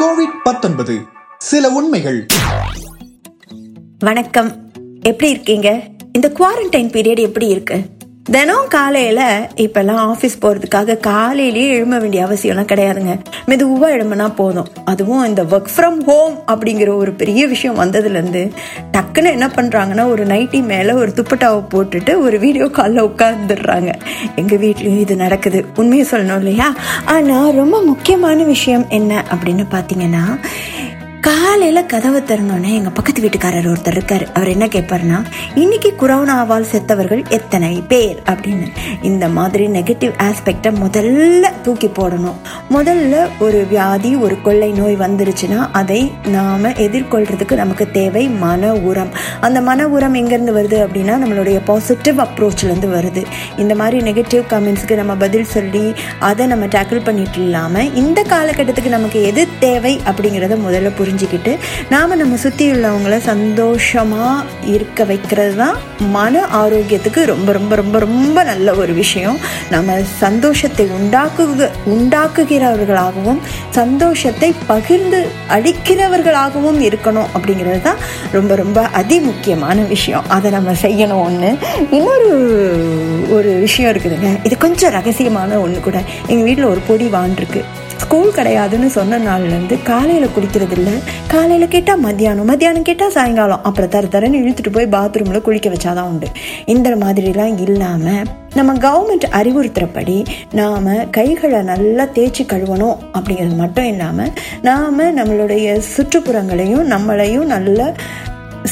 Covid பத்தொன்பது. சில உண்மைகள். வணக்கம். எப்படி இருக்கீங்க? இந்த குவாரண்டைன் பீரியட் எப்படி இருக்கு? தினம் காலையில இப்பெல்லாம் ஆஃபீஸ் போறதுக்காக காலையிலேயே எழும்ப வேண்டிய அவசியம்லாம் கிடையாதுங்க. மெதுவா எழும்புனா போதும். அதுவும் இந்த ஒர்க் ஃப்ரம் ஹோம் அப்படிங்கிற ஒரு பெரிய விஷயம் வந்ததுல இருந்து டக்குன்னு என்ன பண்றாங்கன்னா ஒரு நைட்டி மேல ஒரு துப்பட்டாவை போட்டுட்டு ஒரு வீடியோ காலில் உட்காந்துடுறாங்க எங்க வீட்லயும் இது நடக்குது. உண்மையை சொல்லணும் இல்லையா? ஆனா ரொம்ப முக்கியமான விஷயம் என்ன அப்படின்னு பாத்தீங்கன்னா காலையில கதவை திறந்தோடனே எங்க பக்கத்து வீட்டுக்காரர் ஒருத்தர் இருக்காரு. அவர் என்ன கேட்பாருன்னா இன்னைக்கு குரோனாவால் செத்தவர்கள் எத்தனை பேர்? அப்படின்னு. இந்த மாதிரி நெகட்டிவ் ஆஸ்பெக்டை முதல்ல தூக்கி போடணும். முதல்ல ஒரு வியாதி ஒரு கொள்ளை நோய் வந்துருச்சுன்னா அதை நாம எதிர்கொள்றதுக்கு நமக்கு தேவை மன உரம். அந்த மன உரம் எங்கேருந்து வருது அப்படின்னா நம்மளுடைய பாசிட்டிவ் அப்ரோச்லேருந்து வருது. இந்த மாதிரி நெகட்டிவ் கமெண்ட்ஸ்க்கு நம்ம பதில் சொல்லி அதை நம்ம டேக்கிள் பண்ணிட்டு இல்லாமல் இந்த காலகட்டத்துக்கு நமக்கு எது தேவை அப்படிங்கிறத முதல்ல புரிஞ்சுக்கிட்டு நாம் நம்ம சுற்றி உள்ளவங்கள சந்தோஷமாக இருக்க வைக்கிறது தான் மன ஆரோக்கியத்துக்கு ரொம்ப ரொம்ப ரொம்ப ரொம்ப நல்ல ஒரு விஷயம். நம்ம சந்தோஷத்தை உண்டாக்குக உண்டாக்குகிறவர்களாகவும் சந்தோஷத்தை பகிர்ந்து அழிக்கிறவர்களாகவும் இருக்கணும் அப்படிங்கிறது தான் ரொம்ப ரொம்ப அதி முக்கியமான விஷயம். அதை நம்ம செய்யணும் ஒன்று இன்னொரு ஒரு விஷயம் இருக்குதுங்க. இது கொஞ்சம் ரகசியமான ஒன்று கூட. எங்கள் வீட்டில் ஒரு பொடி வான் ஸ்கூல் கிடையாதுன்னு சொன்ன நாள்லேருந்து காலையில் குளிக்கிறது இல்லை காலையில் கேட்டால் மத்தியானம் மத்தியானம் கேட்டால் சாயங்காலம். அப்புறம் தர தரன்னு இழுத்துட்டு போய் பாத்ரூமில் குளிக்க வச்சாதான் உண்டு. இந்த மாதிரிலாம் இல்லாமல் நம்ம கவர்மெண்ட் அறிவுறுத்துறபடி நாம் கைகளை நல்லா தேய்ச்சி கழுவணும் அப்படிங்கிறது மட்டும் இல்லாமல் நாம் நம்மளுடைய சுற்றுப்புறங்களையும் நம்மளையும் நல்ல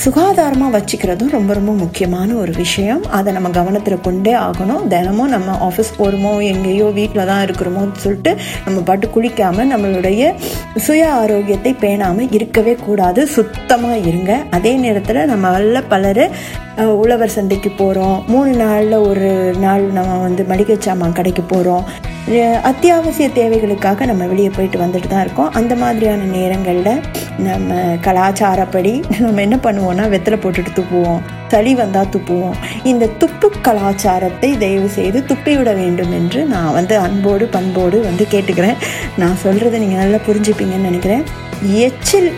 சுகாதாரமாக வச்சுக்கிறதும் ரொம்ப ரொம்ப முக்கியமான ஒரு விஷயம். அதை நம்ம கவனத்தில் கொண்டே ஆகணும். தினமும் நம்ம ஆஃபீஸ் போகிறோமோ எங்கேயோ வீட்டில் தான் இருக்கிறோமோன்னு சொல்லிட்டு நம்ம பாட்டு குளிக்காமல் நம்மளுடைய சுய ஆரோக்கியத்தை பேணாமல் இருக்கவே கூடாது. சுத்தமாக இருங்க. அதே நேரத்தில் நம்ம நல்ல பலர் உழவர் சந்தைக்கு போகிறோம் மூணு நாளில் ஒரு நாள் நம்ம வந்து மளிகை சாமான் கடைக்கு போகிறோம் அத்தியாவசிய தேவைகளுக்காக நம்ம வெளியே போயிட்டு வந்துட்டு தான் இருக்கோம். அந்த மாதிரியான நேரங்களில் நம்ம கலாச்சாரப்படி நம்ம என்ன பண்ணுவோம்னா வெத்தலை போட்டுட்டு துப்புவோம். சளி வந்தால் துப்புவோம். இந்த துப்பு கலாச்சாரத்தை தயவு செய்து துப்பிவிட வேண்டும் என்று நான் வந்து அன்போடு பண்போடு வந்து கேட்டுக்கிறேன். நான் சொல்கிறத நீங்கள் நல்லா புரிஞ்சுப்பீங்கன்னு நினைக்கிறேன். எச்சில்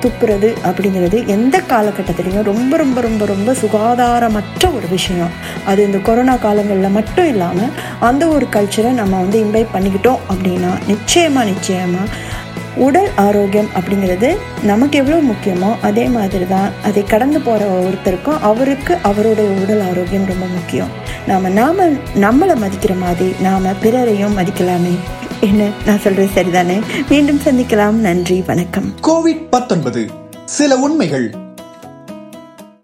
துப்புறது அப்படிங்கிறது எந்த காலகட்டத்திலையும் ரொம்ப ரொம்ப ரொம்ப ரொம்ப சுகாதாரமற்ற ஒரு விஷயம். அது இந்த கொரோனா காலங்களில் மட்டும் இல்லாமல் அந்த ஒரு கல்ச்சரை நம்ம வந்து இன்வைட் பண்ணிக்கிட்டோம் அப்படின்னா நிச்சயமாக நிச்சயமாக உடல் ஆரோக்கியம் அப்படிங்கிறது நமக்கு எவ்வளோ முக்கியமோ அதே மாதிரி தான் அதை கடந்து போகிற ஒருத்தருக்கும் அவருக்கு அவருடைய உடல் ஆரோக்கியம் ரொம்ப முக்கியம். நாம் நாம் நம்மளை மதிக்கிற மாதிரி நாம் பிறரையும் மதிக்கலாமே. என்ன? நான் சொல்றது சரிதானே? மீண்டும் சந்திக்கலாம். நன்றி. வணக்கம். கோவிட் பத்தொன்பது. சில உண்மைகள்